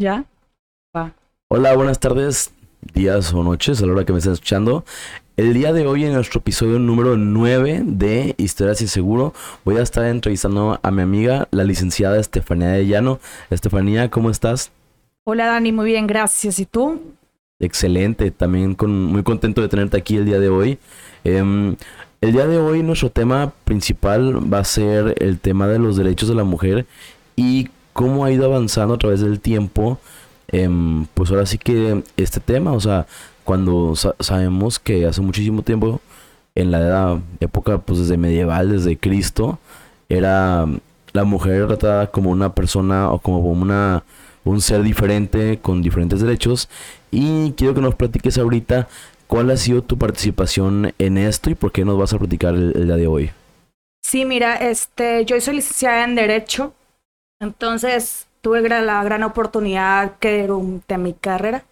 ¿Ya? Va. Hola, buenas tardes, días o noches a la hora que me estén escuchando. El día de hoy en nuestro episodio número 9 de Historias y Seguro voy a estar entrevistando a mi amiga, la licenciada Estefanía de Llano. Estefanía, ¿cómo estás? Hola Dani, muy bien, gracias. ¿Y tú? Excelente, también con, muy contento de tenerte aquí el día de hoy. Em, el día de hoy nuestro tema principal va a ser el tema de los derechos de la mujer y cómo ha ido avanzando a través del tiempo. em, pues ahora sí que este tema, o sea, cuando sa- sabemos que hace muchísimo tiempo, en la época pues desde medieval, desde Cristo, era la mujer tratada como una persona o como una, un ser diferente con diferentes derechos. Y quiero que nos platiques ahorita cuál ha sido tu participación en esto y por qué nos vas a platicar el, el día de hoy. Sí, mira, este, yo soy licenciada en Derecho, entonces tuve la gran oportunidad que durante mi carrera.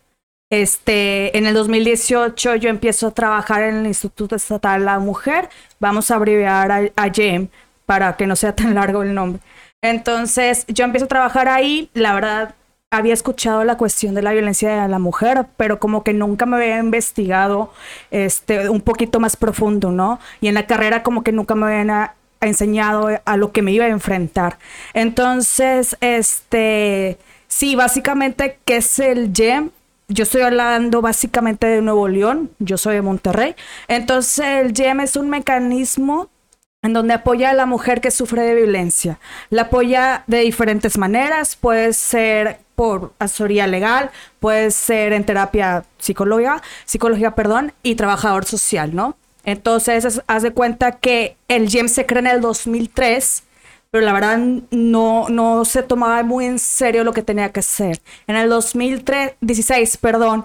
Este, en el 2018 yo empiezo a trabajar en el Instituto Estatal de la Mujer, vamos a abreviar a, a YEM para que no sea tan largo el nombre. Entonces yo empiezo a trabajar ahí, la verdad había escuchado la cuestión de la violencia de la mujer, pero como que nunca me había investigado este, un poquito más profundo, ¿no? Y en la carrera como que nunca me habían enseñado a lo que me iba a enfrentar. Entonces, este, sí, básicamente, ¿qué es el YEM? Yo estoy hablando básicamente de Nuevo León, yo soy de Monterrey. Entonces, el YEM es un mecanismo en donde apoya a la mujer que sufre de violencia. La apoya de diferentes maneras, puede ser por asesoría legal, puede ser en terapia psicológica, psicología, perdón, y trabajador social, ¿no? Entonces, de cuenta que el GEM se crea en el 2003, pero la verdad no, no se tomaba muy en serio lo que tenía que hacer. En el 2016, perdón,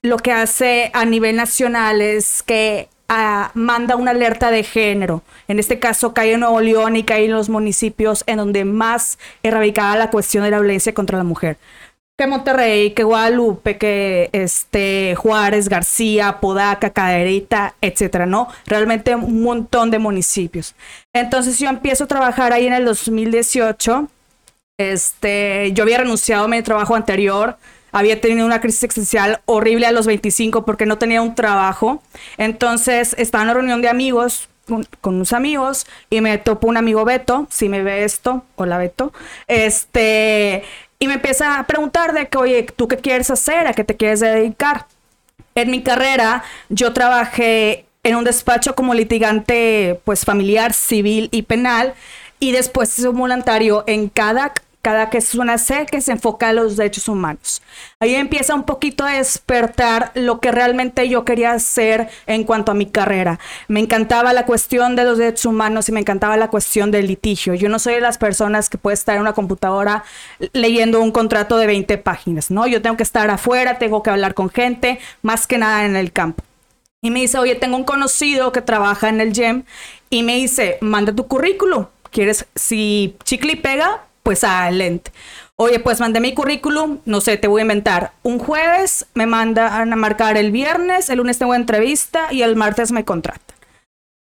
lo que hace a nivel nacional es que ah, manda una alerta de género. En este caso cae en Nuevo León y cae en los municipios en donde más erradicada la cuestión de la violencia contra la mujer. Que Monterrey, que Guadalupe, que este Juárez, García, Podaca, Cadereyta, etcétera, ¿no? Realmente un montón de municipios. Entonces yo empiezo a trabajar ahí en el 2018 este, yo había renunciado a mi trabajo anterior, había tenido una crisis existencial horrible a los 25 porque no tenía un trabajo. Entonces estaba en una reunión de amigos, con, unos amigos, y me topó un amigo Beto, si me ve esto, hola Beto, este, y me empieza a preguntar de que, oye, ¿tú qué quieres hacer? ¿A qué te quieres dedicar? En mi carrera, yo trabajé en un despacho como litigante, pues familiar, civil y penal, y después hice un voluntario en CADAC. CADAC es una sede que se enfoca en los derechos humanos. Ahí empieza un poquito a despertar lo que realmente yo quería hacer en cuanto a mi carrera. Me encantaba la cuestión de los derechos humanos y me encantaba la cuestión del litigio. Yo no soy de las personas que puede estar en una computadora leyendo un contrato de 20 páginas, ¿no? Yo tengo que estar afuera, tengo que hablar con gente, más que nada en el campo. Y me dice, oye, tengo un conocido que trabaja en el GEM y me dice, manda tu currículum. ¿Quieres, si chicle y pega, pues adelante. Oye, pues mandé mi currículum, no sé, te voy a inventar. Un jueves me mandan a marcar el viernes, el lunes tengo entrevista y el martes me contratan.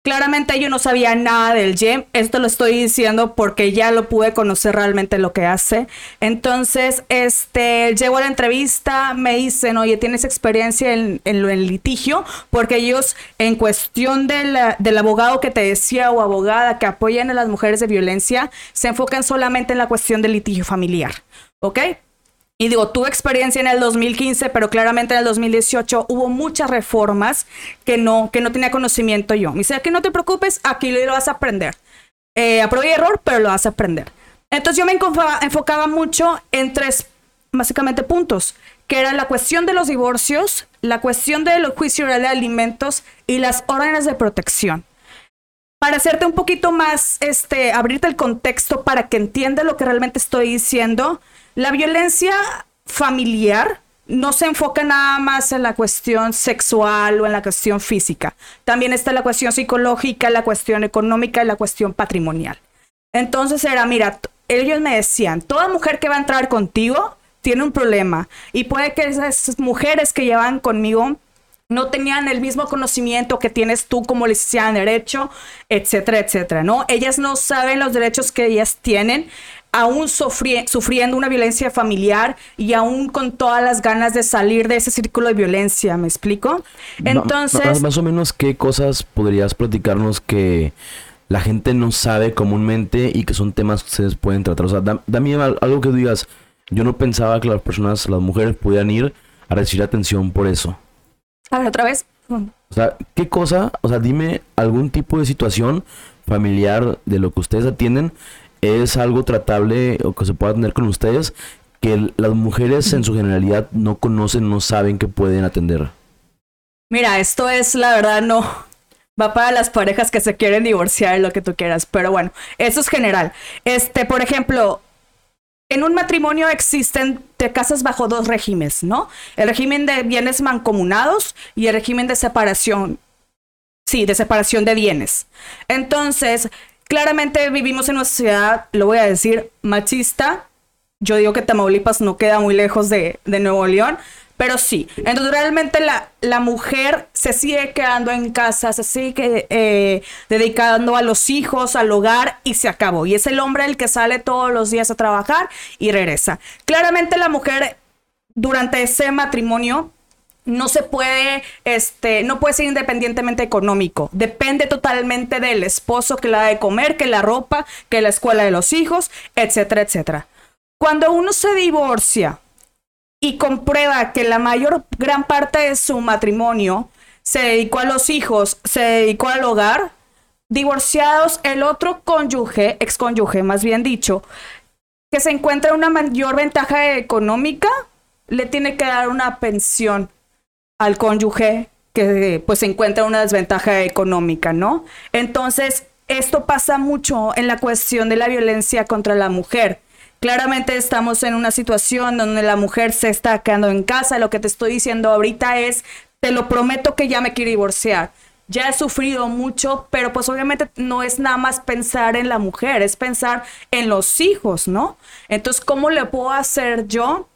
Claramente yo no sabía nada del GEM, esto lo estoy diciendo porque ya lo pude conocer realmente lo que hace. Entonces, este, llego a la entrevista, me dicen, oye, ¿tienes experiencia en, en lo en litigio? Porque ellos, en cuestión del abogado que te decía o abogada que apoyan a las mujeres de violencia, se enfocan solamente en la cuestión del litigio familiar, ¿ok? Y digo, tuve experiencia en el 2015, pero claramente en el 2018 hubo muchas reformas que no, que no tenía conocimiento yo. Me dice, que no te preocupes, aquí lo vas a aprender. Eh, a y error, pero lo vas a aprender. Entonces yo me enfocaba, mucho en tres, básicamente, puntos, que era la cuestión de los divorcios, la cuestión del juicio de alimentos y las órdenes de protección para hacerte un poquito más, este, abrirte el contexto para que entiendas lo que realmente estoy diciendo, la violencia familiar no se enfoca nada más en la cuestión sexual o en la cuestión física. También está la cuestión psicológica, la cuestión económica y la cuestión patrimonial. Entonces era, mira, ellos me decían, toda mujer que va a entrar contigo tiene un problema y puede que esas mujeres que llevan conmigo no tenían el mismo conocimiento que tienes tú como licenciada en Derecho, etcétera, etcétera, ¿no? Ellas no saben los derechos que ellas tienen aún sufriendo una violencia familiar y aún con todas las ganas de salir de ese círculo de violencia, ¿me explico? Entonces... Más o menos, ¿qué cosas podrías platicarnos que la gente no sabe comúnmente y que son temas que ustedes pueden tratar? O sea, dame algo que digas, yo no pensaba que las personas, las mujeres, pudieran ir a recibir atención por eso. A ver, otra vez. O sea, ¿qué cosa? O sea, dime algún tipo de situación familiar de lo que ustedes atienden es algo tratable o que se pueda tener con ustedes que las mujeres en su generalidad no conocen, no saben que pueden atender? Mira, esto es la verdad no va para las parejas que se quieren divorciar, lo que tú quieras, pero bueno, eso es general. Este, por ejemplo, en un matrimonio existen, te casas bajo dos regímenes, ¿no? El régimen de bienes mancomunados y el régimen de separación. Sí, de separación de bienes. Entonces, claramente vivimos en una sociedad, lo voy a decir, machista. Yo digo que Tamaulipas no queda muy lejos de, Nuevo León, pero sí. Entonces realmente la, mujer se sigue quedando en casa, se sigue eh, dedicando a los hijos, al hogar y se acabó. Y es el hombre el que sale todos los días a trabajar y regresa. Claramente la mujer durante ese matrimonio no se puede, este, no puede ser independientemente económico. Depende totalmente del esposo que la da de comer, que la ropa, que la escuela de los hijos, etcétera, etcétera. Cuando uno se divorcia y comprueba que la mayor gran parte de su matrimonio se dedicó a los hijos, se dedicó al hogar, divorciados, el otro cónyuge, excónyuge más bien dicho, que se encuentra una mayor ventaja económica, le tiene que dar una pensión al cónyuge que pues se encuentra una desventaja económica, ¿no? Entonces, esto pasa mucho en la cuestión de la violencia contra la mujer. Claramente estamos en una situación donde la mujer se está quedando en casa. Lo que te estoy diciendo ahorita es, te lo prometo que ya me quiero divorciar. Ya he sufrido mucho, pero pues obviamente no es nada más pensar en la mujer, es pensar en los hijos, ¿no? Entonces, ¿cómo le puedo hacer yo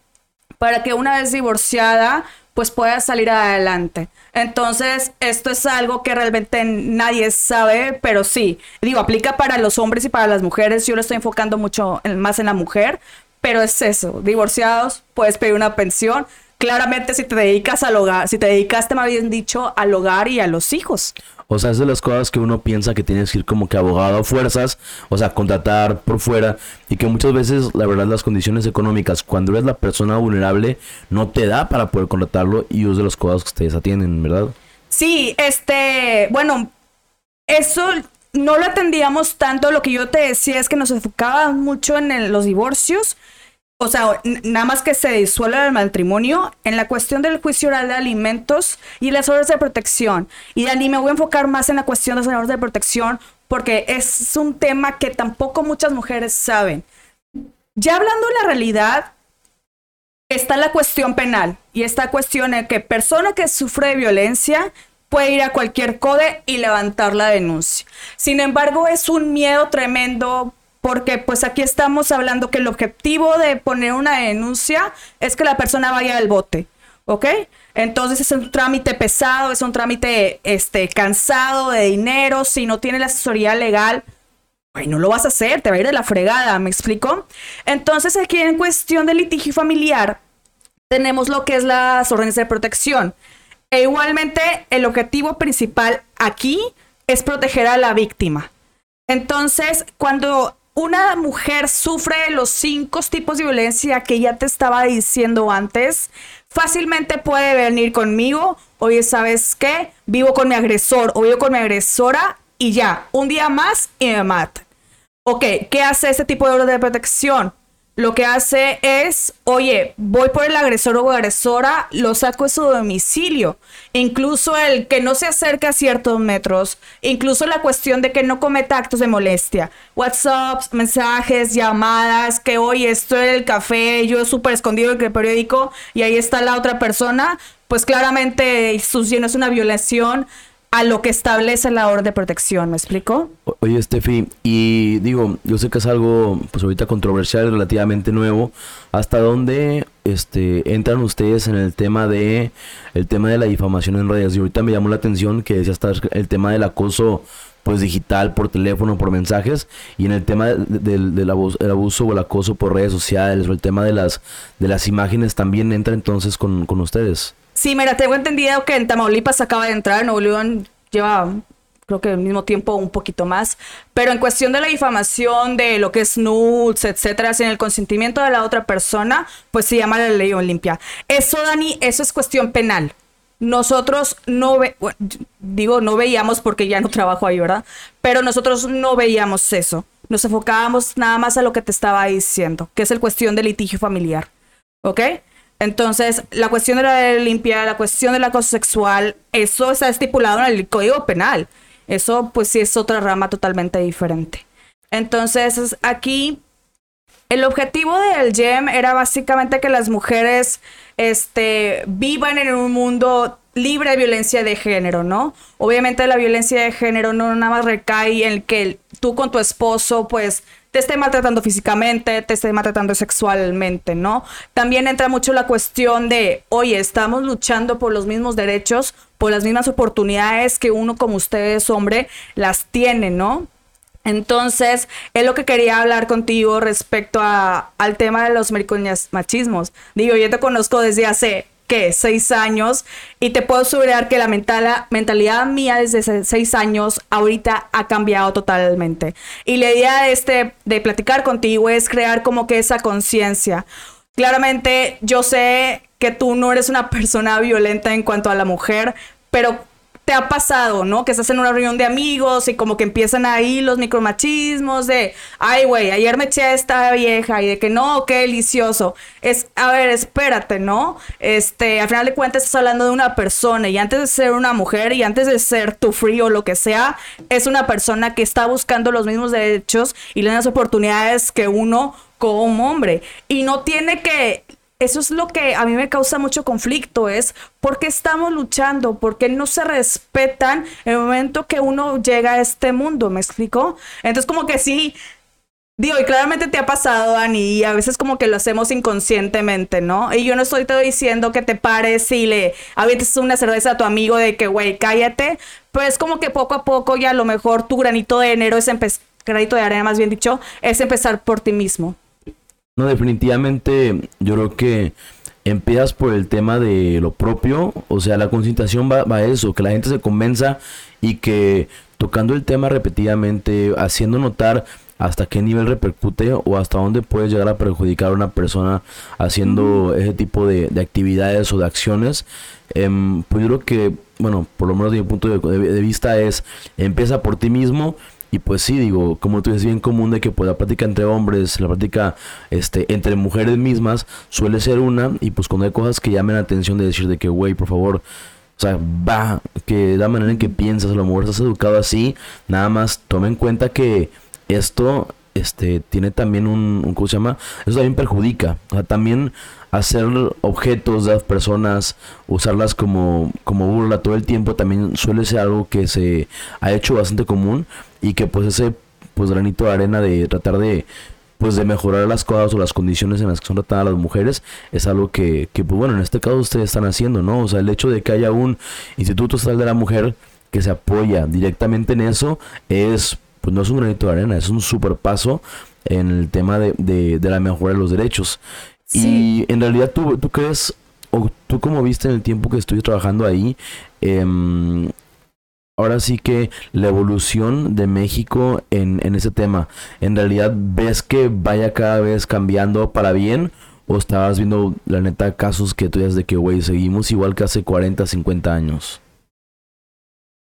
para que una vez divorciada pues pueda salir adelante. Entonces, esto es algo que realmente nadie sabe, pero sí, digo, aplica para los hombres y para las mujeres. Yo lo estoy enfocando mucho más en la mujer, pero es eso, divorciados, puedes pedir una pensión. Claramente si te dedicas al hogar, si te dedicaste más bien dicho al hogar y a los hijos. O sea, es de las cosas que uno piensa que tienes que ir como que abogado a fuerzas, o sea, contratar por fuera, y que muchas veces, la verdad, las condiciones económicas, cuando eres la persona vulnerable, no te da para poder contratarlo, y es de las cosas que ustedes atienden, ¿verdad? Sí, este, bueno, eso no lo atendíamos tanto, lo que yo te decía es que nos enfocaba mucho en los divorcios, o sea, nada más que se disuelva el matrimonio en la cuestión del juicio oral de alimentos y las órdenes de protección. Y ahí me voy a enfocar más en la cuestión de las órdenes de protección porque es un tema que tampoco muchas mujeres saben. Ya hablando de la realidad, está la cuestión penal y esta cuestión en que persona que sufre violencia puede ir a cualquier CODE y levantar la denuncia. Sin embargo, es un miedo tremendo porque pues aquí estamos hablando que el objetivo de poner una denuncia es que la persona vaya al bote, ¿ok? Entonces es un trámite pesado, es un trámite este, cansado de dinero, si no tiene la asesoría legal, ay, no lo vas a hacer, te va a ir de la fregada, ¿me explico? Entonces aquí en cuestión de litigio familiar tenemos lo que es las órdenes de protección. E igualmente el objetivo principal aquí es proteger a la víctima. Entonces, cuando una mujer sufre los cinco tipos de violencia que ya te estaba diciendo antes, fácilmente puede venir conmigo, oye, ¿sabes qué? Vivo con mi agresor o vivo con mi agresora y ya, un día más y me mata. Ok, ¿qué hace este tipo de orden de protección? Lo que hace es, oye, voy por el agresor o agresora, lo saco de su domicilio. Incluso el que no se acerque a ciertos metros, incluso la cuestión de que no cometa actos de molestia. WhatsApp, mensajes, llamadas, que hoy estoy en el café, yo súper escondido en el periódico y ahí está la otra persona, pues claramente no es una violación a lo que establece la orden de protección, ¿me explico? Oye, Steffi, y digo, yo sé que es algo, pues ahorita controversial, relativamente nuevo. ¿Hasta dónde este, entran ustedes en el tema de el tema de la difamación en redes? Y ahorita me llamó la atención que decía hasta el tema del acoso pues digital, por teléfono, por mensajes, y en el tema del, abuso, el abuso o el acoso por redes sociales, o el tema de las, de las imágenes también entra entonces con, con ustedes. Sí, mira, tengo entendido que en Tamaulipas acaba de entrar, Nuevo León lleva creo que al mismo tiempo un poquito más, pero en cuestión de la difamación, de lo que es nudes, etcétera, sin el consentimiento de la otra persona, pues se llama la ley Olimpia. Eso, Dani, eso es cuestión penal. Nosotros no ve digo no veíamos porque ya no trabajo ahí, ¿verdad? Pero nosotros no veíamos eso. Nos enfocábamos nada más a lo que te estaba diciendo, que es el cuestión del litigio familiar. ¿Ok? Entonces, la cuestión de la limpia, la cuestión del acoso sexual, eso está estipulado en el Código Penal. Eso pues sí es otra rama totalmente diferente. Entonces aquí el objetivo del GEM era básicamente que las mujeres este, vivan en un mundo libre de violencia de género, ¿no? Obviamente la violencia de género no nada más recae en que tú con tu esposo pues te esté maltratando físicamente, te esté maltratando sexualmente, ¿no? También entra mucho la cuestión de, oye, estamos luchando por los mismos derechos, por las mismas oportunidades que uno como ustedes, hombre, las tiene, ¿no? Entonces, es lo que quería hablar contigo respecto a, al tema de los machismos. Digo, yo te conozco desde hace ¿qué? Seis años. Y te puedo asegurar que la mentalidad mía desde seis años ahorita ha cambiado totalmente. Y la idea de, este, de platicar contigo es crear como que esa conciencia. Claramente yo sé que tú no eres una persona violenta en cuanto a la mujer, pero te ha pasado, ¿no? Que estás en una reunión de amigos y como que empiezan ahí los micromachismos de, ay, güey, ayer me eché a esta vieja y de que no, qué delicioso. Es, a ver, espérate, ¿no? Este, al final de cuentas estás hablando de una persona y antes de ser una mujer y antes de ser tu frío o lo que sea, es una persona que está buscando los mismos derechos y las oportunidades que uno como hombre. Y no tiene que eso es lo que a mí me causa mucho conflicto, es por qué estamos luchando, por qué no se respetan el momento que uno llega a este mundo, ¿me explico? Entonces como que sí, digo, y claramente te ha pasado, Dani, y a veces como que lo hacemos inconscientemente, ¿no? Y yo no estoy diciendo que te pares y le avientes una cerveza a tu amigo de que, güey, cállate, pero es como que poco a poco ya a lo mejor tu granito de enero es empezar, granito de arena más bien dicho, es empezar por ti mismo. No, definitivamente yo creo que empiezas por el tema de lo propio, o sea, la concentración va, va, a eso, que la gente se convenza y que tocando el tema repetidamente, haciendo notar hasta qué nivel repercute o hasta dónde puedes llegar a perjudicar a una persona haciendo ese tipo de, actividades o de acciones, em, pues yo creo que, bueno, por lo menos de mi punto de vista es, empieza por ti mismo y pues sí, digo, como tú dices, bien común de que pues la práctica entre hombres, la práctica este, entre mujeres mismas suele ser una y pues cuando hay cosas que llamen la atención de decir de que, güey, por favor, o sea, va, que la manera en que piensas, a lo mejor estás educado así, nada más toma en cuenta que esto este tiene también un, un ¿cómo se llama? Eso también perjudica. O sea, también hacer objetos de las personas, usarlas como, como burla todo el tiempo, también suele ser algo que se ha hecho bastante común y que pues ese pues granito de arena de tratar de pues de mejorar las cosas o las condiciones en las que son tratadas las mujeres es algo que, que pues bueno en este caso ustedes están haciendo no o sea el hecho de que haya un instituto estatal de la mujer que se apoya directamente en eso es pues no es un granito de arena es un super paso en el tema de, de, de la mejora de los derechos. Y en realidad tú, tú crees, o tú como viste en el tiempo que estoy trabajando ahí, em, ahora sí que la evolución de México en, en ese tema, ¿en realidad ves que vaya cada vez cambiando para bien? ¿O estabas viendo, la neta, casos que tú dices de que, güey, seguimos igual que hace 40, 50 años?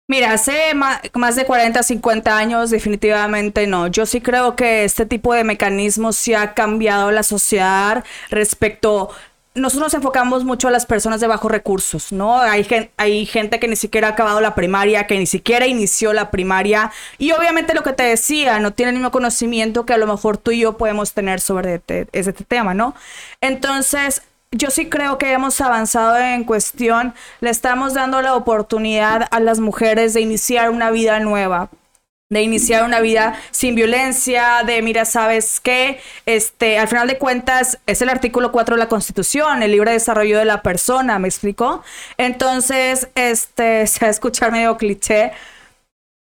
Mira, hace más, de 40, 50 años definitivamente no. Yo sí creo que este tipo de mecanismos sí ha cambiado la sociedad respecto... Nosotros nos enfocamos mucho a las personas de bajos recursos, ¿no? Hay, hay gente que ni siquiera ha acabado la primaria, que ni siquiera inició la primaria. Y obviamente lo que te decía, no tiene el mismo conocimiento que a lo mejor tú y yo podemos tener sobre ese tema, ¿no? Entonces, yo sí creo que hemos avanzado en cuestión, le estamos dando la oportunidad a las mujeres de iniciar una vida nueva de iniciar una vida sin violencia, de mira, sabes qué, este, al final de cuentas es el artículo 4 de la Constitución, el libre desarrollo de la persona, ¿me explico? Entonces, este, se va a escuchar medio cliché,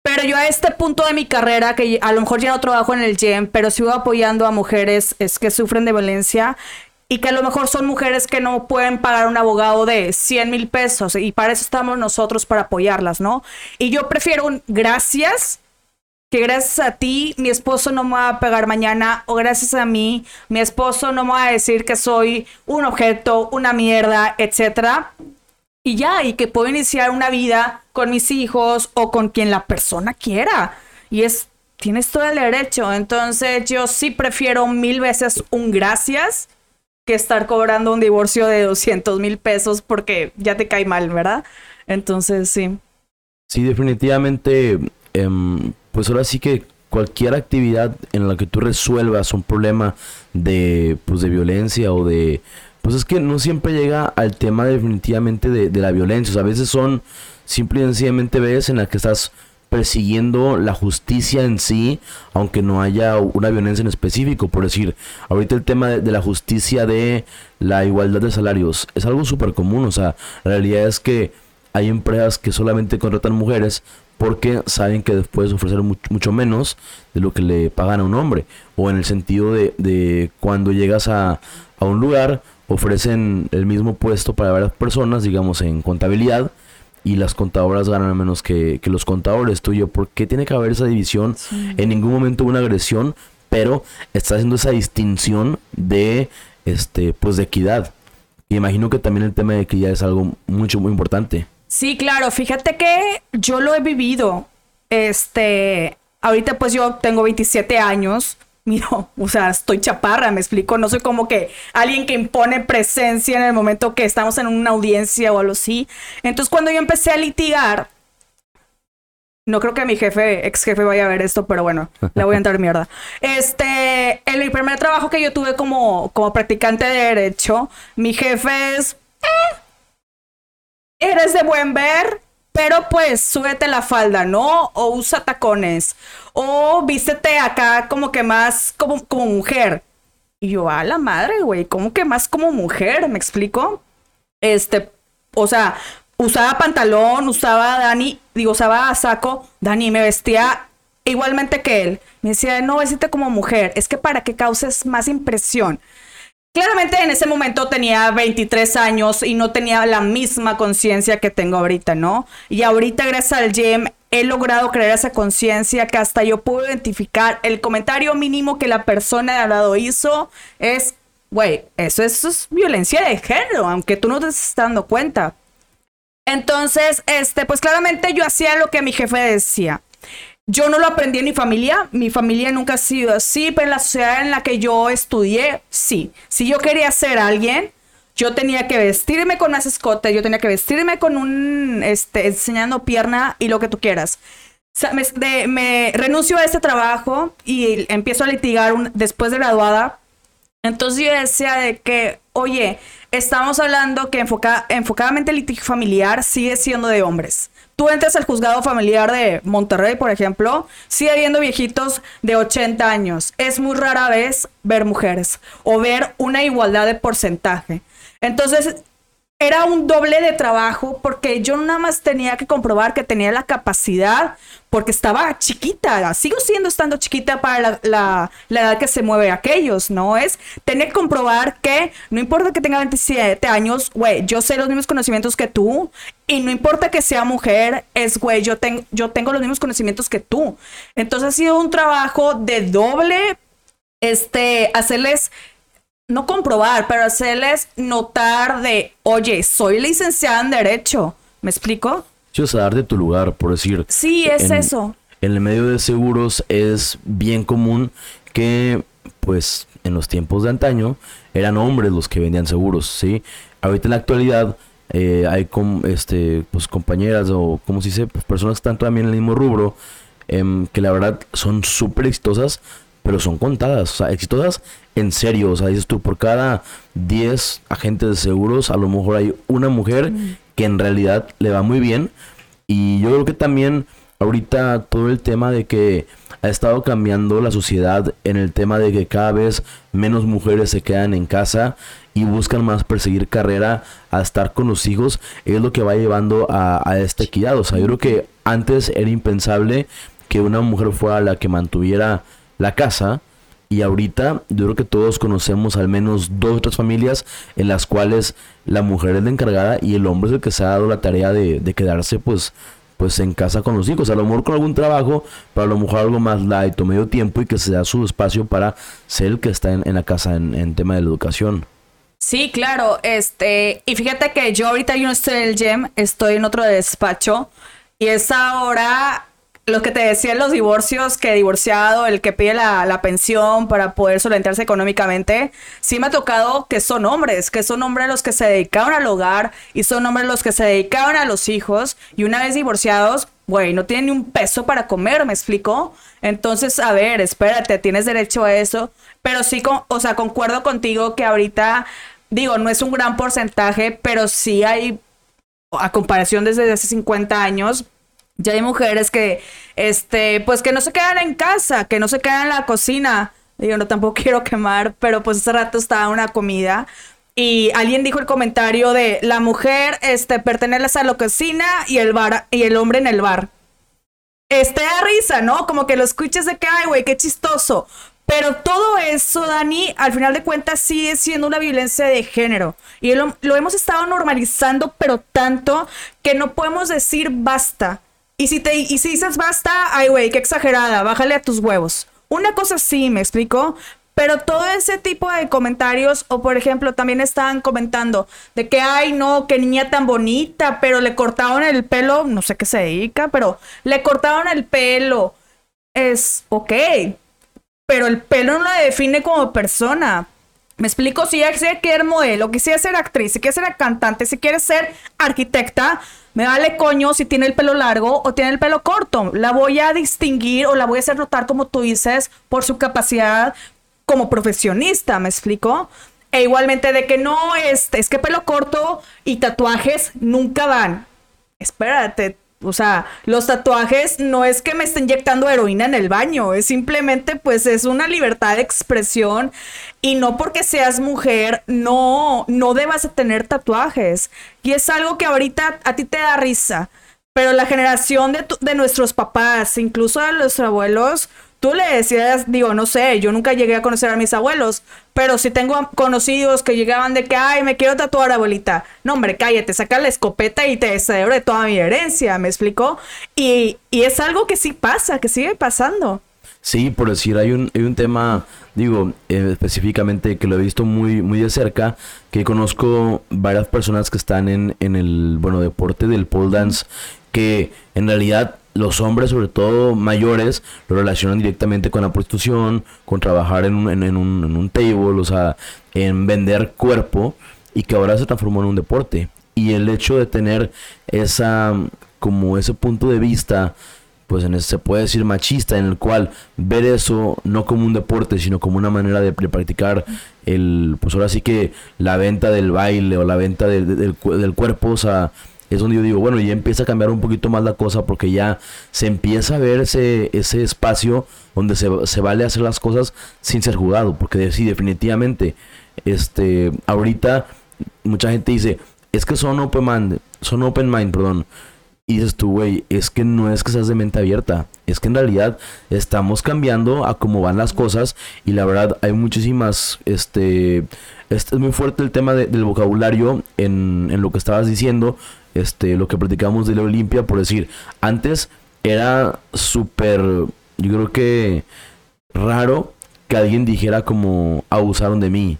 Pero yo a este punto de mi carrera, que a lo mejor ya no trabajo en el GEM, pero sigo apoyando a mujeres es que sufren de violencia y que a lo mejor son mujeres que no pueden pagar un abogado de 100 mil pesos y para eso estamos nosotros, para apoyarlas, ¿no? Y yo prefiero un gracias que gracias a ti mi esposo no me va a pegar mañana o gracias a mí mi esposo no me va a decir que soy un objeto, una mierda, etcétera. Y ya, y que puedo iniciar una vida con mis hijos o con quien la persona quiera. Y es, tienes todo el derecho. Entonces yo sí prefiero mil veces un gracias que estar cobrando un divorcio de 200 mil pesos porque ya te cae mal, ¿verdad? Entonces sí. Sí, definitivamente Em, pues ahora sí que cualquier actividad en la que tú resuelvas un problema de, pues de violencia o de... Pues es que no siempre llega al tema definitivamente de, la violencia. O sea, a veces son simple y sencillamente veces en las que estás persiguiendo la justicia en sí, aunque no haya una violencia en específico. Por decir, ahorita el tema de, de la justicia de la igualdad de salarios es algo súper común. O sea, la realidad es que hay empresas que solamente contratan mujeres porque saben que después ofrecer mucho, menos de lo que le pagan a un hombre. O en el sentido de, cuando llegas a, un lugar, ofrecen el mismo puesto para varias personas, digamos en contabilidad, y las contadoras ganan menos que, los contadores. Tuyo, ¿por qué tiene que haber esa división? En ningún momento hubo una agresión, pero está haciendo esa distinción de, este, pues de equidad. Y imagino que también el tema de equidad es algo mucho, muy importante. Sí, claro, fíjate que yo lo he vivido. Este, ahorita pues yo tengo 27 años. Mira, o sea, estoy chaparra, me explico. No soy como que alguien que impone presencia en el momento que estamos en una audiencia o algo así. Entonces, cuando yo empecé a litigar, no creo que mi jefe, ex jefe, vaya a ver esto, pero bueno, le voy a entrar mierda. Este, en mi primer trabajo que yo tuve como, como practicante de derecho, mi jefe es. Eh, eres de buen ver, pero pues súbete la falda, ¿no? O usa tacones. O vístete acá como que más como, como mujer. Y yo, a la madre, güey, ¿cómo que más como mujer? ¿Me explico? Este, o sea, usaba pantalón, usaba Dani, digo, usaba saco, Dani me vestía igualmente que él. Me decía, no, vestite como mujer, es que para que causes más impresión. Claramente en ese momento tenía 23 años y no tenía la misma conciencia que tengo ahorita, ¿no? Y ahorita gracias al gym he logrado crear esa conciencia que hasta yo puedo identificar el comentario mínimo que la persona de al lado hizo es, güey, eso, es violencia de género, aunque tú no te estés dando cuenta. Entonces, este, pues claramente yo hacía lo que mi jefe decía. Yo no lo aprendí en mi familia, mi familia nunca ha sido así, pero en la sociedad en la que yo estudié, sí. Si yo quería ser alguien, yo tenía que vestirme con más escote, yo tenía que vestirme con un, este, enseñando pierna y lo que tú quieras. me, renuncio a este trabajo y empiezo a litigar después de graduada. Entonces yo decía de que, oye, estamos hablando que enfocadamente el litigio familiar sigue siendo de hombres tú entras al juzgado familiar de Monterrey, por ejemplo, sigue habiendo viejitos de 80 años. Es muy rara vez ver mujeres o ver una igualdad de porcentaje. Entonces, era un doble de trabajo porque yo nada más tenía que comprobar que tenía la capacidad porque estaba chiquita, sigo siendo estando chiquita para la, edad que se mueve aquellos, ¿no? Es tener que comprobar que no importa que tenga 27 años, güey, yo sé los mismos conocimientos que tú y no importa que sea mujer, es, güey, yo, tengo yo tengo los mismos conocimientos que tú. Entonces ha sido un trabajo de doble, este, hacerles no comprobar, pero hacerles notar de, oye, soy licenciada en Derecho. ¿Me explico? Sí, o sea, dar de tu lugar, por decir. Sí, es eso. En el medio de seguros es bien común que, pues, en los tiempos de antaño, eran hombres los que vendían seguros, ¿sí? Ahorita en la actualidad eh, hay com este, pues, compañeras o, como se dice, pues, personas que están también en el mismo rubro, em, que la verdad son súper exitosas, pero son contadas, o sea, exitosas en serio, o sea, dices tú, por cada 10 agentes de seguros, a lo mejor hay una mujer que en realidad le va muy bien. Y yo creo que también ahorita todo el tema de que ha estado cambiando la sociedad en el tema de que cada vez menos mujeres se quedan en casa y buscan más perseguir carrera a estar con los hijos, es lo que va llevando a, a esta equidad. O sea, yo creo que antes era impensable que una mujer fuera la que mantuviera la casa. Y ahorita yo creo que todos conocemos al menos dos otras familias en las cuales la mujer es la encargada y el hombre es el que se ha dado la tarea de, de quedarse pues pues en casa con los hijos, a lo mejor con algún trabajo, pero a lo mejor algo más light o medio tiempo y que se da su espacio para ser el que está en, la casa en, en, tema de la educación. Sí, claro, este, y fíjate que yo ahorita yo no estoy en el gym, estoy en otro despacho y es ahora lo que te decía los divorcios, que divorciado, el que pide la, pensión para poder solventarse económicamente, sí me ha tocado que son hombres, que son hombres los que se dedicaban al hogar y son hombres los que se dedicaban a los hijos y una vez divorciados, güey, no tienen ni un peso para comer, ¿me explico? Entonces, a ver, espérate, tienes derecho a eso, pero sí, con, o sea, concuerdo contigo que ahorita, digo, no es un gran porcentaje, pero sí hay, a comparación desde hace 50 años, ya hay mujeres que, este, pues que no se quedan en casa, que no se quedan en la cocina. Digo, no tampoco quiero quemar, pero pues hace rato estaba una comida y alguien dijo el comentario de la mujer, este, pertenece a la cocina y el bar, y el hombre en el bar. Este da risa, ¿no? Como que lo escuches de que, ay, güey, qué chistoso. Pero todo eso, Dani, al final de cuentas sigue siendo una violencia de género. Y lo, lo hemos estado normalizando, pero tanto que no podemos decir basta. Y si, te, y si dices basta, ay, güey, qué exagerada, bájale a tus huevos. Una cosa sí, me explico. Pero todo ese tipo de comentarios, o por ejemplo, también estaban comentando de que, ay, no, qué niña tan bonita, pero le cortaron el pelo, no sé qué se dedica, pero le cortaron el pelo. Es ok, pero el pelo no la define como persona. Me explico, si ella quiere ser modelo, quisiera ser actriz, si quiere ser cantante, si quiere ser arquitecta, me vale coño si tiene el pelo largo o tiene el pelo corto. La voy a distinguir o la voy a hacer notar, como tú dices, por su capacidad como profesionista, ¿me explico? E igualmente de que no, es, es que pelo corto y tatuajes nunca van. Espérate, o sea, los tatuajes no es que me esté inyectando heroína en el baño, es simplemente pues es una libertad de expresión y no porque seas mujer no no debas de tener tatuajes. Y es algo que ahorita a ti te da risa, pero la generación de, de nuestros papás, incluso de los abuelos, tú le decías, digo, no sé, yo nunca llegué a conocer a mis abuelos, pero si tengo conocidos que llegaban de que, ay, me quiero tatuar, abuelita. No, hombre, cállate, saca la escopeta y te de toda mi herencia, ¿me explicó? Y, y, es algo que sí pasa, que sigue pasando. Sí, por decir, hay un, hay un tema, digo, eh, específicamente que lo he visto muy, muy de cerca, que conozco varias personas que están en, en el, bueno, deporte del pole dance, que en realidad los hombres, sobre todo mayores, lo relacionan directamente con la prostitución, con trabajar en un, en, un, en un table, o sea, en vender cuerpo, y que ahora se transformó en un deporte. Y el hecho de tener esa, como ese punto de vista, pues en se puede decir machista, en el cual ver eso no como un deporte, sino como una manera de, practicar el, pues ahora sí que la venta del baile o la venta del, del cuerpo, o sea, es donde yo digo, bueno, ya empieza a cambiar un poquito más la cosa porque ya se empieza a ver ese, ese espacio donde se, se vale hacer las cosas sin ser jugado, porque sí, definitivamente, este, ahorita mucha gente dice, es que son open mind, son open mind, perdón. Y dices tú, güey, es que no es que seas de mente abierta, es que en realidad estamos cambiando a cómo van las cosas y la verdad hay muchísimas, este, este es muy fuerte el tema del vocabulario en, en, lo que estabas diciendo, este, lo que platicamos de la Olimpia, por decir, antes era súper, yo creo que raro que alguien dijera como abusaron de mí.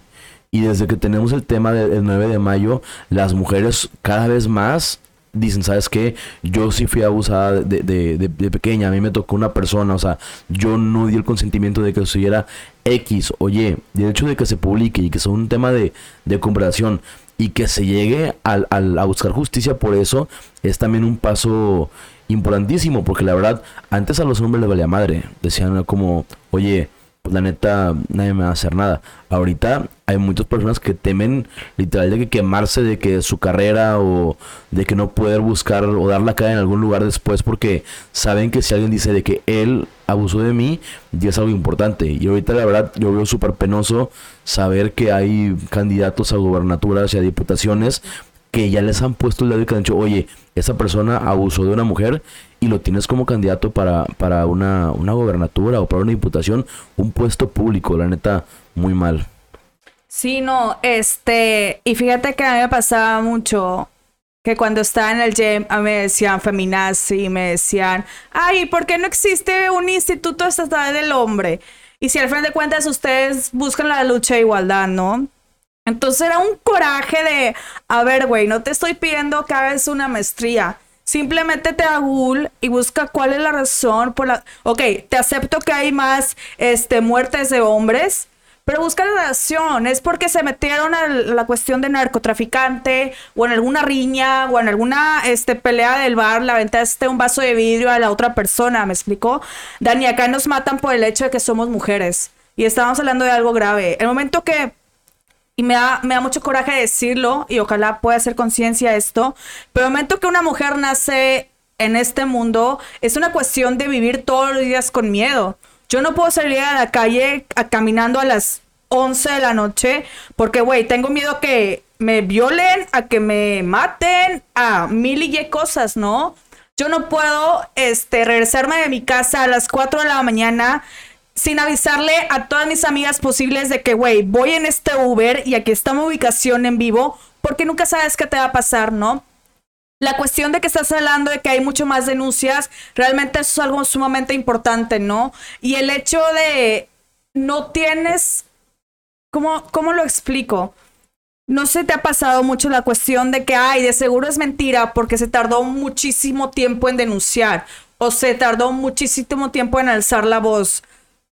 Y desde que tenemos el tema del 9 de mayo, las mujeres cada vez más dicen, ¿sabes qué? Yo sí fui abusada de, de, de, pequeña, a mí me tocó una persona, o sea, yo no di el consentimiento de que sucediera X o Y. Y el hecho de que se publique y que sea un tema de, de conversación y que se llegue al, a buscar justicia por eso es también un paso importantísimo, porque la verdad, antes a los hombres les valía madre, decían como, oye, la neta nadie me va a hacer nada. Ahorita hay muchas personas que temen literal de que quemarse de que su carrera o de que no poder buscar o dar la cara en algún lugar después porque saben que si alguien dice de que él abusó de mí, ya es algo importante. Y ahorita la verdad yo veo súper penoso saber que hay candidatos a gobernaturas y a diputaciones que ya les han puesto el dedo y que han dicho, oye, esa persona abusó de una mujer y lo tienes como candidato para, para una, una gobernatura o para una diputación, un puesto público, la neta, muy mal. Sí, no, este, y fíjate que a mí me pasaba mucho que cuando estaba en el gym a mí me decían feminazi, me decían, ay, ¿por qué no existe un instituto estatal del hombre? Y si al fin de cuentas ustedes buscan la lucha de igualdad, ¿no? Entonces era un coraje de, a ver, güey, no te estoy pidiendo que hagas una maestría. Simplemente te a Google y busca cuál es la razón por la... Ok, te acepto que hay más este, muertes de hombres, pero busca la razón. Es porque se metieron a la cuestión de narcotraficante o en alguna riña o en alguna este, pelea del bar, la aventaste un vaso de vidrio a la otra persona, ¿me explicó? Dani, acá nos matan por el hecho de que somos mujeres. Y estábamos hablando de algo grave. El momento que y me da, me da mucho coraje decirlo y ojalá pueda hacer conciencia esto, pero el momento que una mujer nace en este mundo es una cuestión de vivir todos los días con miedo. Yo no puedo salir a la calle caminando a las 11 de la noche porque, güey, tengo miedo que me violen, a que me maten, a mil y cosas, ¿no? Yo no puedo este, regresarme de mi casa a las 4 de la mañana sin avisarle a todas mis amigas posibles de que, güey, voy en este Uber y aquí está mi ubicación en vivo, porque nunca sabes qué te va a pasar, ¿no? La cuestión de que estás hablando de que hay mucho más denuncias, realmente eso es algo sumamente importante, ¿no? Y el hecho de no tienes, ¿cómo, cómo lo explico? No se te ha pasado mucho la cuestión de que, ay, de seguro es mentira porque se tardó muchísimo tiempo en denunciar o se tardó muchísimo tiempo en alzar la voz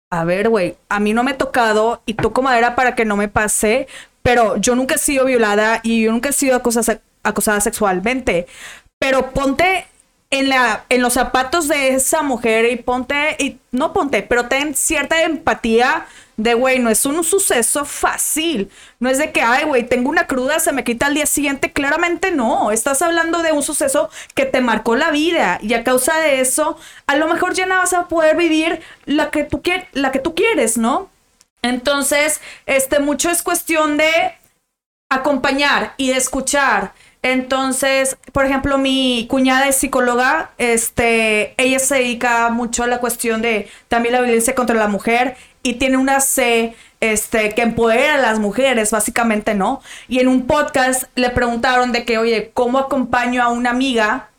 a ver, güey, a mí no me he tocado y toco madera para que no me pase, pero yo nunca he sido violada y yo nunca he sido acosada, acosada sexualmente. Pero ponte en, la, en los zapatos de esa mujer y ponte, y no ponte, pero ten cierta empatía de, güey, no es un suceso fácil. No es de que, ay, güey, tengo una cruda, se me quita al día siguiente. Claramente no. Estás hablando de un suceso que te marcó la vida. Y a causa de eso, a lo mejor ya no vas a poder vivir la que tú, la que tú quieres, ¿no? Entonces, este, mucho es cuestión de acompañar y de escuchar. Entonces, por ejemplo, mi cuñada es psicóloga, este, ella se dedica mucho a la cuestión de también la violencia contra la mujer y tiene una C este, que empodera a las mujeres, básicamente, ¿no? Y en un podcast le preguntaron de que, oye, ¿cómo acompaño a una amiga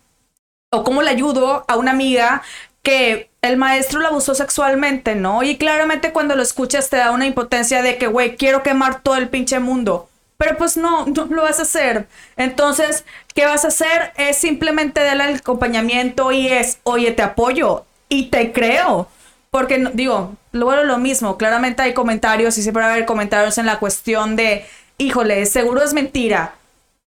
o cómo le ayudo a una amiga que el maestro la abusó sexualmente, ¿no? Y claramente cuando lo escuchas te da una impotencia de que, güey, quiero quemar todo el pinche mundo. Pero pues no, no lo vas a hacer. Entonces, ¿qué vas a hacer? Es simplemente darle el acompañamiento y es, oye, te apoyo y te creo. Porque, digo, luego lo mismo, claramente hay comentarios y siempre va a haber comentarios en la cuestión de, híjole, seguro es mentira.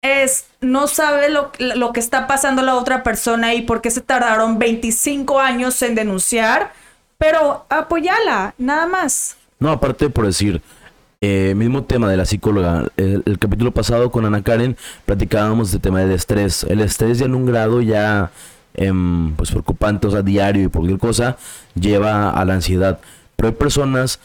Es, no sabe lo, lo que está pasando la otra persona y por qué se tardaron 25 años en denunciar, pero apoyala, nada más. No, aparte por decir, eh, mismo tema de la psicóloga. El, el, capítulo pasado con Ana Karen platicábamos del tema del estrés. El estrés ya en un grado ya Em, pues preocupante, o sea, diario y cualquier cosa, lleva a la ansiedad. Pero hay personas,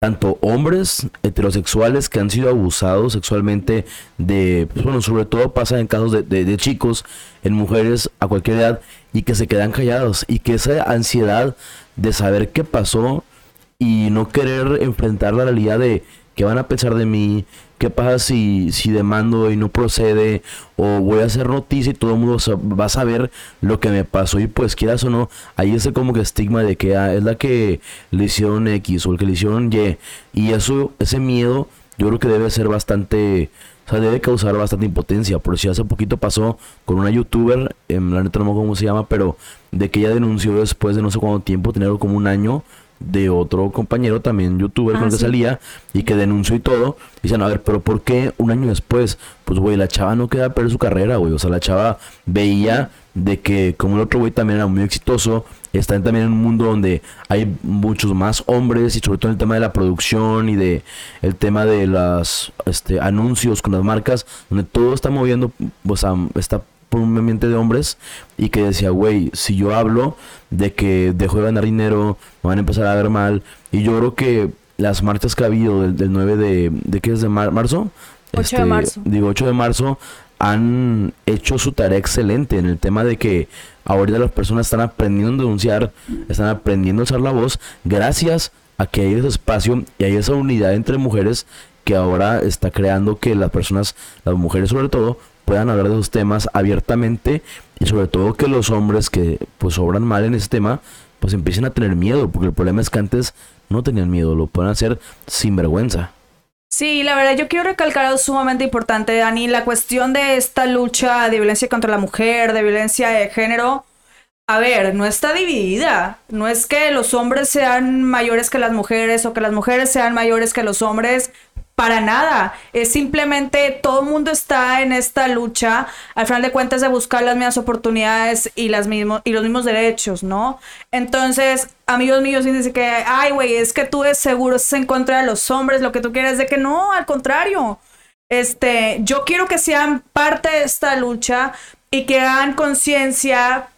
tanto hombres heterosexuales que han sido abusados sexualmente de, pues bueno, sobre todo pasa en casos de, de chicos, en mujeres a cualquier edad, y que se quedan callados, y que esa ansiedad de saber qué pasó y no querer enfrentar la realidad de qué van a pensar de mí, ¿Qué pasa si, si demando y no procede? O voy a hacer noticia y todo el mundo va a saber lo que me pasó. Y pues quieras o no, hay ese como que estigma de que ah, es la que le hicieron X o el que le hicieron Y. Y eso, ese miedo, yo creo que debe ser bastante... O sea, debe causar bastante impotencia. Por si hace poquito pasó con una youtuber, en la neta no sé cómo se llama, pero de que ella denunció después de no sé cuánto tiempo, tener como un año, de otro compañero también youtuber Ah, con el que sí. salía y que denunció y todo. Dicen, a ver, pero ¿por qué un año después? Pues, güey, la chava no queda perder su carrera, güey. O sea, la chava veía de que como el otro güey también era muy exitoso, está también en un mundo donde hay muchos más hombres y sobre todo en el tema de la producción y de el tema de las este, anuncios con las marcas, donde todo está moviendo, o sea, está por un ambiente de hombres y que decía, güey, si yo hablo de que dejo de ganar dinero, me van a empezar a ver mal. Y yo creo que las marchas que ha habido del, del 9 de, ¿de qué es? ¿De mar- marzo? Este, 8 de marzo. Digo, 8 de marzo han hecho su tarea excelente en el tema de que ahorita las personas están aprendiendo a denunciar, están aprendiendo a usar la voz gracias a que hay ese espacio y hay esa unidad entre mujeres que ahora está creando que las personas, las mujeres sobre todo, puedan hablar de esos temas abiertamente y sobre todo que los hombres que pues obran mal en ese tema pues empiecen a tener miedo, porque el problema es que antes no tenían miedo, lo pueden hacer sin vergüenza. Sí, la verdad yo quiero recalcar algo sumamente importante, Dani, la cuestión de esta lucha de violencia contra la mujer, de violencia de género. A ver, no está dividida. No es que los hombres sean mayores que las mujeres o que las mujeres sean mayores que los hombres. Para nada. Es simplemente todo el mundo está en esta lucha, al final de cuentas, de buscar las mismas oportunidades y, las y los mismos derechos, ¿no? Entonces, amigos míos, dicen que, ay, güey, es que tú de seguro estás en contra de los hombres, lo que tú quieres, de que no, al contrario. Este, yo quiero que sean parte de esta lucha y que hagan conciencia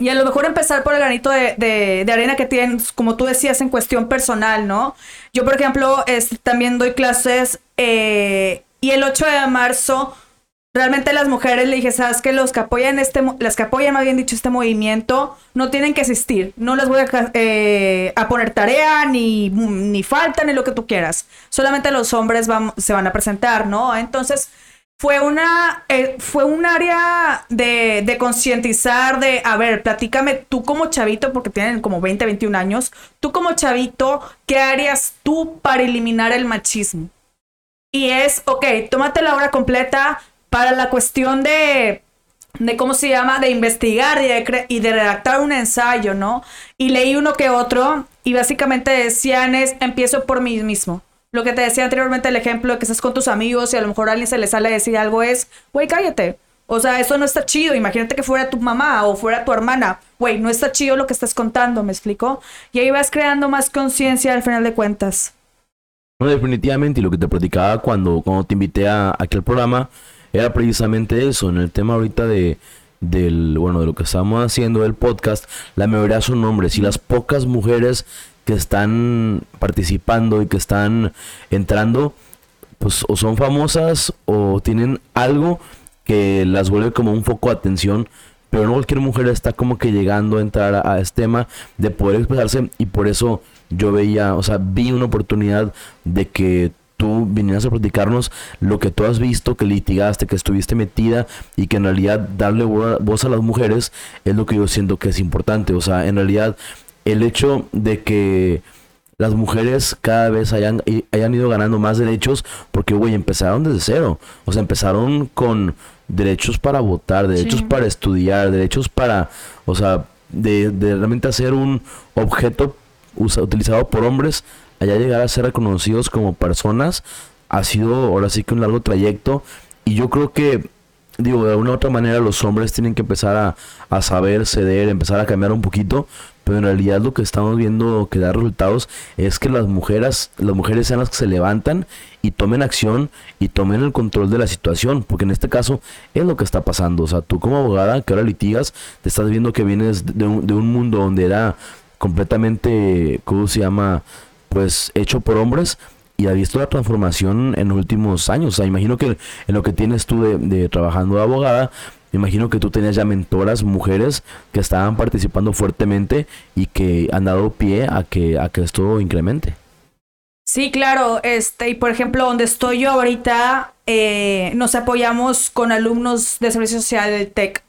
y a lo mejor empezar por el granito de, de- arena que tienen, como tú decías, en cuestión personal, ¿no? Yo, por ejemplo, este, también doy clases eh, y el 8 de marzo, realmente las mujeres le dije, ¿sabes que Los que apoyan este, las que apoyan, más bien dicho, este movimiento, no tienen que asistir. No les voy a, eh, a poner tarea, ni, ni falta, ni lo que tú quieras. Solamente los hombres se van a presentar, ¿no? Entonces, fue una eh, fue un área de, de concientizar de a ver platícame tú como chavito porque tienen como 20 21 años tú como chavito qué harías tú para eliminar el machismo y es ok tómate la hora completa para la cuestión de de cómo se llama, de investigar y de, y de redactar un ensayo, ¿no? Y leí uno que otro y básicamente decían es, empiezo por mí mismo. Lo que te decía anteriormente, el ejemplo de que estás con tus amigos y a lo mejor a alguien se le sale a decir algo es, güey, cállate. O sea, eso no está chido. Imagínate que fuera tu mamá o fuera tu hermana. Güey, no está chido lo que estás contando, ¿me explico? Y ahí vas creando más conciencia al final de cuentas. Definitivamente, y lo que te platicaba cuando, cuando te invité a, aquí al programa era precisamente eso, en el tema ahorita de del bueno de lo que estamos haciendo del podcast, la mayoría son hombres y las pocas mujeres que están participando y que están entrando, pues o son famosas o tienen algo que las vuelve como un foco de atención, pero no cualquier mujer está como que llegando a entrar a, este tema de poder expresarse y por eso yo veía, o sea, vi una oportunidad de que tú vinieras a platicarnos lo que tú has visto, que litigaste, que estuviste metida y que en realidad darle vo- voz a las mujeres es lo que yo siento que es importante, o sea, en realidad el hecho de que las mujeres cada vez hayan, hayan ido ganando más derechos porque, güey, empezaron desde cero. O sea, empezaron con derechos para votar, derechos Sí. para estudiar, derechos para, o sea, de, de realmente hacer un objeto usa- utilizado por hombres, allá llegar a ser reconocidos como personas, ha sido ahora sí que un largo trayecto. Y yo creo que digo, de alguna u otra manera los hombres tienen que empezar a, a saber ceder, empezar a cambiar un poquito, pero en realidad lo que estamos viendo que da resultados es que las mujeres, las mujeres sean las que se levantan y tomen acción y tomen el control de la situación, porque en este caso es lo que está pasando, o sea, tú como abogada que ahora litigas, te estás viendo que vienes de un, de un mundo donde era completamente, ¿cómo se llama? Pues hecho por hombres y ha visto la transformación en los últimos años. O sea, imagino que en lo que tienes tú de, de trabajando de abogada, me imagino que tú tenías ya mentoras, mujeres que estaban participando fuertemente y que han dado pie a que, a que esto incremente. Sí, claro, este, y por ejemplo, donde estoy yo ahorita, eh, nos apoyamos con alumnos de servicio social del TEC.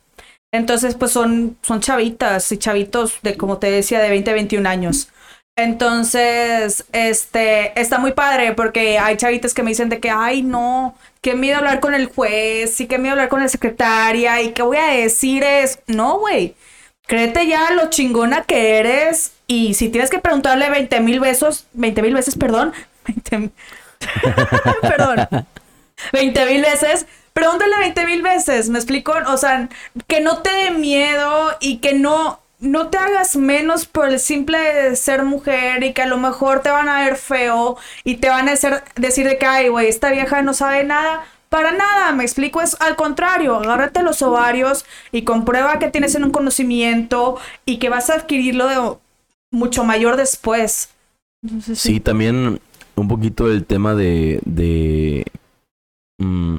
Entonces, pues son, son chavitas y chavitos de, como te decía, de 20, 21 años. Entonces, este, está muy padre porque hay chavitas que me dicen de que, ay, no, qué miedo hablar con el juez y qué miedo hablar con la secretaria y qué voy a decir es, no, güey, créete ya lo chingona que eres Y si tienes que preguntarle 20 mil besos, 20 mil veces, perdón, 20 perdón, 20 mil veces, pregúntale 20 mil veces, ¿me explico? O sea, que no te dé miedo y que no, no te hagas menos por el simple ser mujer y que a lo mejor te van a ver feo y te van a hacer, decir de que, ay, güey, esta vieja no sabe nada. Para nada, me explico, es al contrario, agárrate los ovarios y comprueba que tienes en un conocimiento y que vas a adquirirlo de mucho mayor después. sí. también un poquito el tema de, de mm,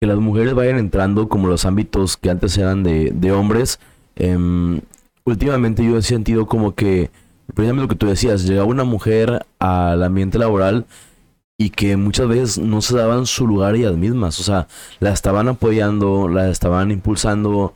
que las mujeres vayan entrando como los ámbitos que antes eran de, de hombres. Em, últimamente yo he sentido como que, precisamente lo que tú decías, llegaba una mujer al ambiente laboral y que muchas veces no se daban su lugar ellas mismas. O sea, la estaban apoyando, la estaban impulsando,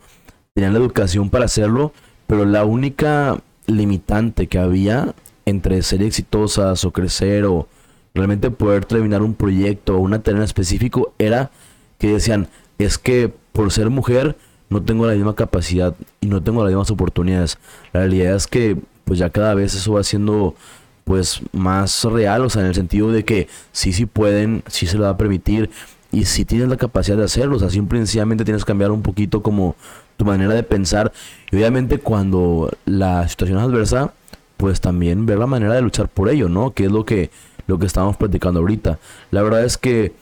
tenían la educación para hacerlo, pero la única limitante que había entre ser exitosas o crecer o realmente poder terminar un proyecto o una tarea en específico era que decían, es que por ser mujer no tengo la misma capacidad y no tengo las mismas oportunidades. La realidad es que pues ya cada vez eso va siendo pues más real, o sea, en el sentido de que sí, sí pueden, sí se lo va a permitir y si tienes la capacidad de hacerlo, o sea, simple sencillamente tienes que cambiar un poquito como tu manera de pensar y obviamente cuando la situación es adversa, pues también ver la manera de luchar por ello, ¿no? Que es lo que lo que estamos platicando ahorita. La verdad es que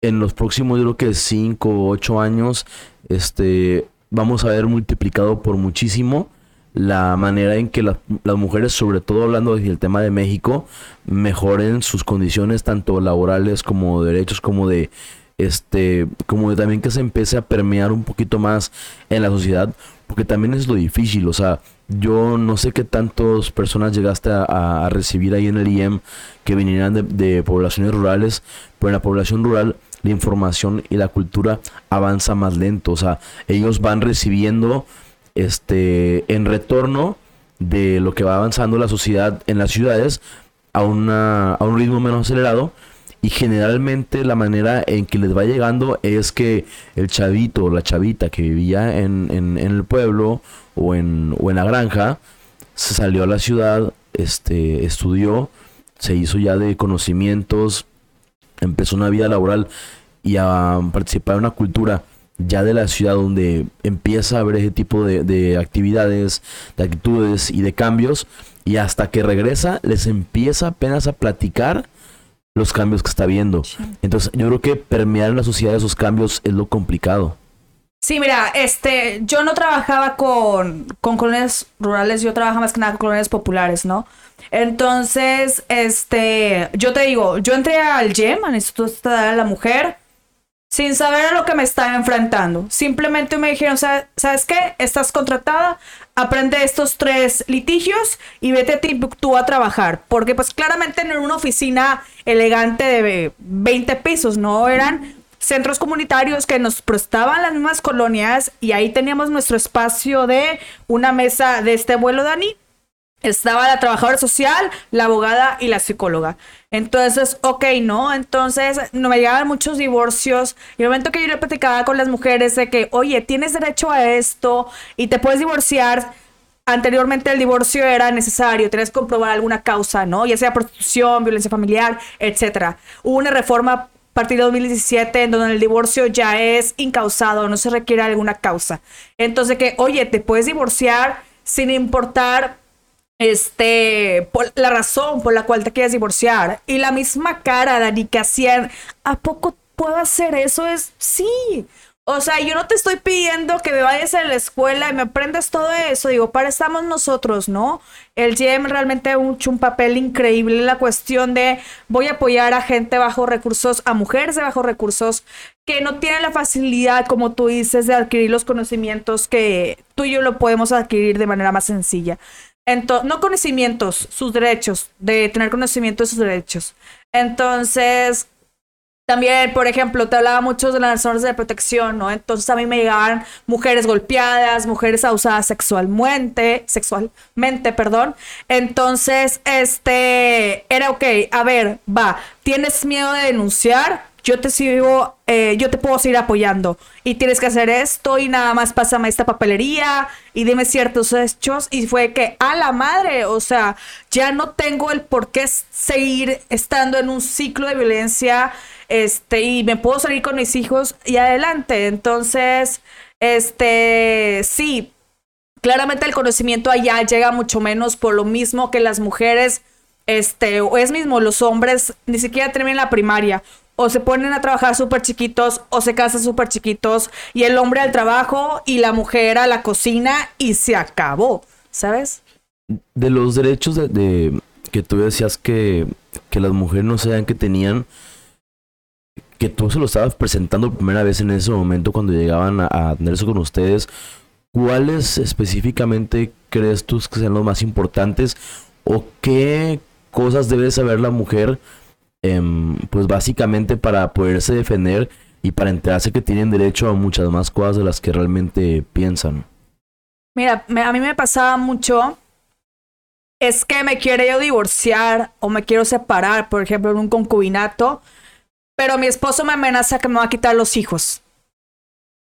en los próximos, yo creo que 5 o 8 años, este, vamos a ver multiplicado por muchísimo la manera en que las mujeres, sobre todo hablando del tema de México, mejoren sus condiciones tanto laborales como derechos, como de este, como de también que se empiece a permear un poquito más en la sociedad, porque también es lo difícil, o sea, yo no sé qué tantas personas llegaste a, recibir ahí en el IEM que vinieran de poblaciones rurales, pero en la población rural la información y la cultura avanza más lento, o sea, ellos van recibiendo este, en retorno de lo que va avanzando la sociedad en las ciudades a, una, a un ritmo menos acelerado. Y generalmente la manera en que les va llegando es que el chavito o la chavita que vivía en, en, el pueblo o en, o en la granja se salió a la ciudad, este, estudió, se hizo ya de conocimientos, empezó una vida laboral y a participar en una cultura ya de la ciudad donde empieza a haber ese tipo de, actividades, de actitudes y de cambios, y hasta que regresa les empieza apenas a platicar los cambios que está viendo. Entonces yo creo que permear en la sociedad esos cambios es lo complicado. Sí, mira, este, yo no trabajaba con, con colonias rurales, yo trabajaba más que nada con colonias populares, ¿no? Entonces, este, yo te digo, yo entré al GEM, al Instituto de la Mujer, sin saber a lo que me estaba enfrentando. Simplemente me dijeron, ¿sabes qué? Estás contratada, aprende estos tres litigios y vete a tú a trabajar. Porque pues claramente no era una oficina elegante de 20 pisos, no eran centros comunitarios que nos prestaban las mismas colonias y ahí teníamos nuestro espacio de una mesa de este vuelo, Dani, estaba la trabajadora social, la abogada y la psicóloga. Entonces, ok, ¿no? Entonces, no me llegaban muchos divorcios. Y el momento que yo le platicaba con las mujeres de que, oye, tienes derecho a esto y te puedes divorciar. Anteriormente el divorcio era necesario, tenías que comprobar alguna causa, ¿no? Ya sea prostitución, violencia familiar, etcétera. Hubo una reforma partir de 2017 en donde el divorcio ya es incausado, no se requiere alguna causa. Entonces, que, oye, te puedes divorciar sin importar este, por la razón por la cual te quieres divorciar. Y la misma cara, Dani, que hacían, ¿a poco puedo hacer eso? Es sí. O sea, yo no te estoy pidiendo que me vayas a la escuela y me aprendas todo eso. Digo, para estamos nosotros, ¿no? El GM realmente ha hecho un papel increíble en la cuestión de voy a apoyar a gente bajo recursos, a mujeres de bajos recursos que no tienen la facilidad, como tú dices, de adquirir los conocimientos que tú y yo lo podemos adquirir de manera más sencilla no conocimientos, sus derechos, de tener conocimiento de sus derechos. Entonces, también, por ejemplo, te hablaba mucho de las zonas de protección, ¿no? Entonces a mí me llegaban mujeres golpeadas, mujeres abusadas sexualmente, sexualmente, perdón. Entonces, este, era ok, a ver, va, ¿tienes miedo de denunciar? Yo te sigo, eh, yo te puedo seguir apoyando. Y tienes que hacer esto y nada más pásame esta papelería y dime ciertos hechos. Y fue que a la madre, o sea, ya no tengo el por qué seguir estando en un ciclo de violencia, este, y me puedo salir con mis hijos y adelante. Entonces, este, sí, claramente el conocimiento allá llega mucho menos por lo mismo que las mujeres, este, o es mismo los hombres, ni siquiera terminan la primaria o se ponen a trabajar súper chiquitos o se casan súper chiquitos y el hombre al trabajo y la mujer a la cocina y se acabó, ¿sabes? De los derechos de, que tú decías que, que las mujeres no sabían que tenían, que tú se lo estabas presentando por primera vez en ese momento cuando llegaban a, a tener eso con ustedes, ¿cuáles específicamente crees tú que sean los más importantes o qué cosas debe saber la mujer? Em, pues básicamente para poderse defender y para enterarse que tienen derecho a muchas más cosas de las que realmente piensan. Mira, a mí me pasaba mucho, es que me quiero yo divorciar o me quiero separar, por ejemplo, en un concubinato, pero mi esposo me amenaza que me va a quitar los hijos.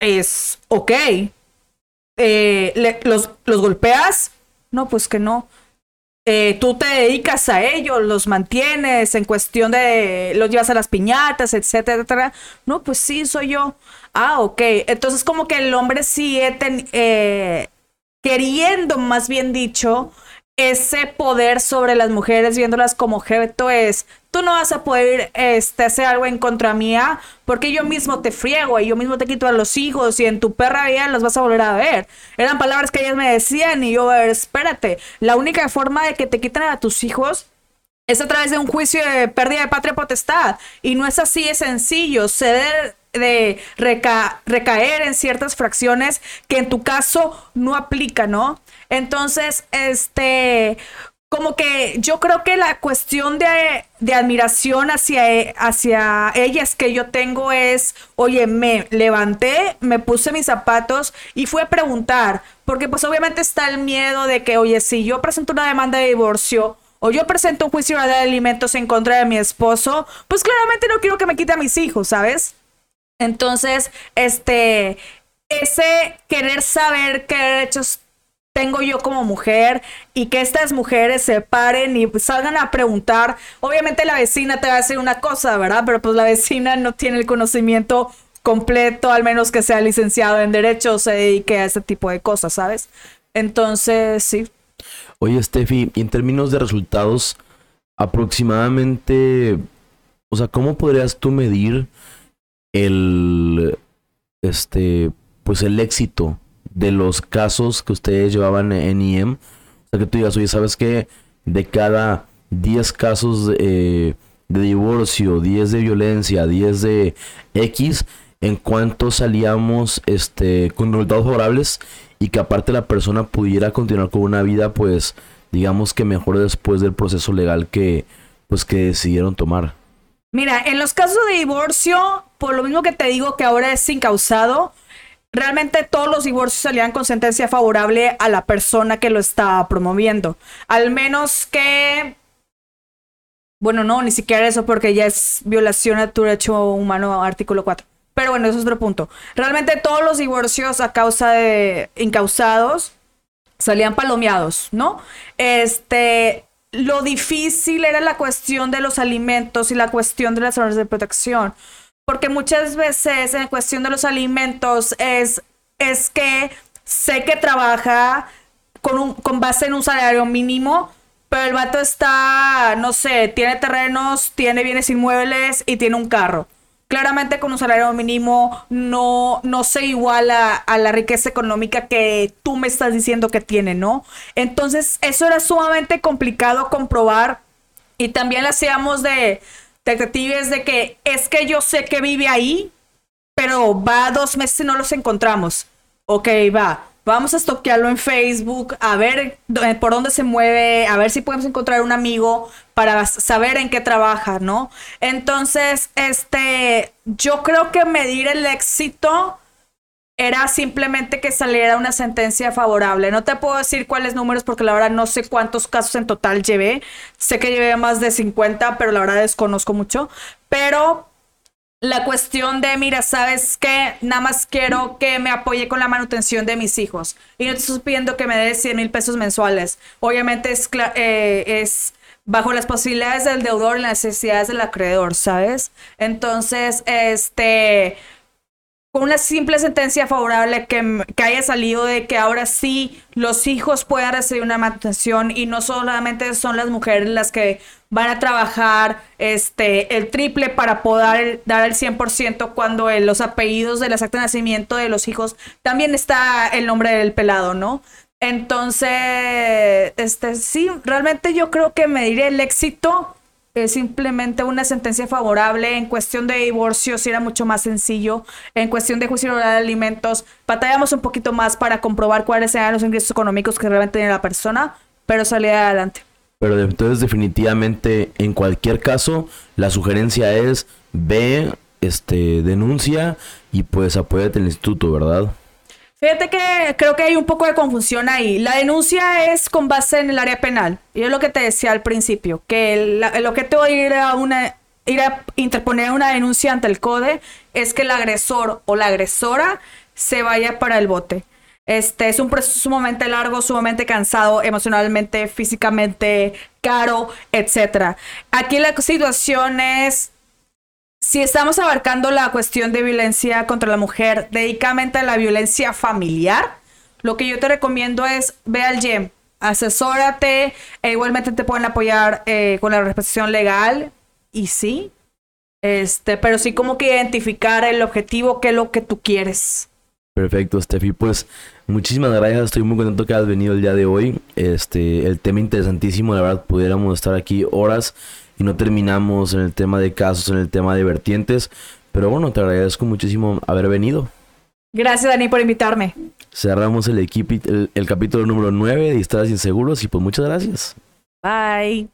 Es, ok. Eh, los, ¿Los golpeas? No, pues que no. Eh, tú te dedicas a ellos, los mantienes en cuestión de, los llevas a las piñatas, etcétera, etcétera. No, pues sí, soy yo. Ah, ok. Entonces como que el hombre sigue eh, queriendo, más bien dicho, ese poder sobre las mujeres viéndolas como objeto es, tú no vas a poder este, hacer algo en contra mía porque yo mismo te friego y yo mismo te quito a los hijos y en tu perra vida los vas a volver a ver. Eran palabras que ellas me decían y yo, espérate, la única forma de que te quiten a tus hijos es a través de un juicio de pérdida de patria potestad. Y no es así, es sencillo. Ceder de recaer en ciertas fracciones que en tu caso no aplica, ¿no? Entonces, este, como que yo creo que la cuestión de, de, admiración hacia, e, hacia ellas que yo tengo es, oye, me levanté, me puse mis zapatos y fui a preguntar, porque pues obviamente está el miedo de que, oye, si yo presento una demanda de divorcio, o yo presento un juicio de alimentos en contra de mi esposo, pues claramente no quiero que me quite a mis hijos, ¿sabes? Entonces, este, ese querer saber qué derechos tengo yo como mujer y que estas mujeres se paren y salgan a preguntar. Obviamente la vecina te va a decir una cosa, ¿verdad? Pero pues la vecina no tiene el conocimiento completo, al menos que sea licenciado en derecho o se dedique a ese tipo de cosas, ¿sabes? Entonces, sí. Oye, Steffi, en términos de resultados, aproximadamente, o sea, ¿cómo podrías tú medir el, este, pues el éxito de los casos que ustedes llevaban en IEM. O sea, que tú digas, oye, ¿sabes qué? De cada 10 casos eh, de divorcio, 10 de violencia, 10 de X, en cuanto salíamos este, con resultados favorables y que aparte la persona pudiera continuar con una vida, pues, digamos que mejor después del proceso legal que, pues, que decidieron tomar. Mira, en los casos de divorcio, por lo mismo que te digo que ahora es incausado, realmente todos los divorcios salían con sentencia favorable a la persona que lo estaba promoviendo. Al menos que... Bueno, no, ni siquiera eso porque ya es violación a tu derecho humano, artículo 4. Pero bueno, eso es otro punto. Realmente todos los divorcios a causa de incausados salían palomeados, ¿no? Este, lo difícil era la cuestión de los alimentos y la cuestión de las horas de protección. Porque muchas veces en cuestión de los alimentos es, es que sé que trabaja con, un, con base en un salario mínimo, pero el vato está, no sé, tiene terrenos, tiene bienes inmuebles y tiene un carro. Claramente con un salario mínimo no, no se iguala a la riqueza económica que tú me estás diciendo que tiene, ¿no? Entonces eso era sumamente complicado comprobar y también hacíamos de, detectives de que es que yo sé que vive ahí, pero va dos meses y no los encontramos. Ok, va. Vamos a estoquearlo en Facebook, a ver por dónde se mueve, a ver si podemos encontrar un amigo para saber en qué trabaja, ¿no? Entonces, este, yo creo que medir el éxito era simplemente que saliera una sentencia favorable. No te puedo decir cuáles números porque la verdad no sé cuántos casos en total llevé. Sé que llevé más de 50, pero la verdad desconozco mucho. Pero la cuestión de, mira, sabes que nada más quiero que me apoye con la manutención de mis hijos y no te estoy pidiendo que me des 100 mil pesos mensuales. Obviamente es, eh, es bajo las posibilidades del deudor y las necesidades del acreedor, ¿sabes? Entonces, este con una simple sentencia favorable que, que, haya salido de que ahora sí los hijos puedan recibir una manutención y no solamente son las mujeres las que van a trabajar este el triple para poder dar el 100% cuando en los apellidos de las actas de nacimiento de los hijos también está el nombre del pelado, ¿no? Entonces, este sí, realmente yo creo que me diré el éxito es simplemente una sentencia favorable. En cuestión de divorcio, si era mucho más sencillo. En cuestión de juicio oral de alimentos, batallamos un poquito más para comprobar cuáles eran los ingresos económicos que realmente tenía la persona, pero salía adelante. Pero entonces, definitivamente, en cualquier caso, la sugerencia es ve, este, denuncia y pues apóyate el instituto, ¿verdad? Fíjate que creo que hay un poco de confusión ahí. La denuncia es con base en el área penal. Y es lo que te decía al principio, que lo que te voy a ir a una ir a interponer una denuncia ante el CODE es que el agresor o la agresora se vaya para el bote. Este es un proceso sumamente largo, sumamente cansado, emocionalmente, físicamente, caro, etc. Aquí la situación es si estamos abarcando la cuestión de violencia contra la mujer, dedicadamente a la violencia familiar, lo que yo te recomiendo es ve al GEM, asesórate, e igualmente te pueden apoyar eh, con la represión legal y sí, este, pero sí como que identificar el objetivo, qué es lo que tú quieres. Perfecto, Steffi. Pues muchísimas gracias. Estoy muy contento que has venido el día de hoy. Este, el tema interesantísimo, la verdad, pudiéramos estar aquí horas y no terminamos en el tema de casos, en el tema de vertientes. Pero bueno, te agradezco muchísimo haber venido. Gracias, Dani, por invitarme. Cerramos el, el, el capítulo número 9 de Historias Inseguros y pues muchas gracias. Bye.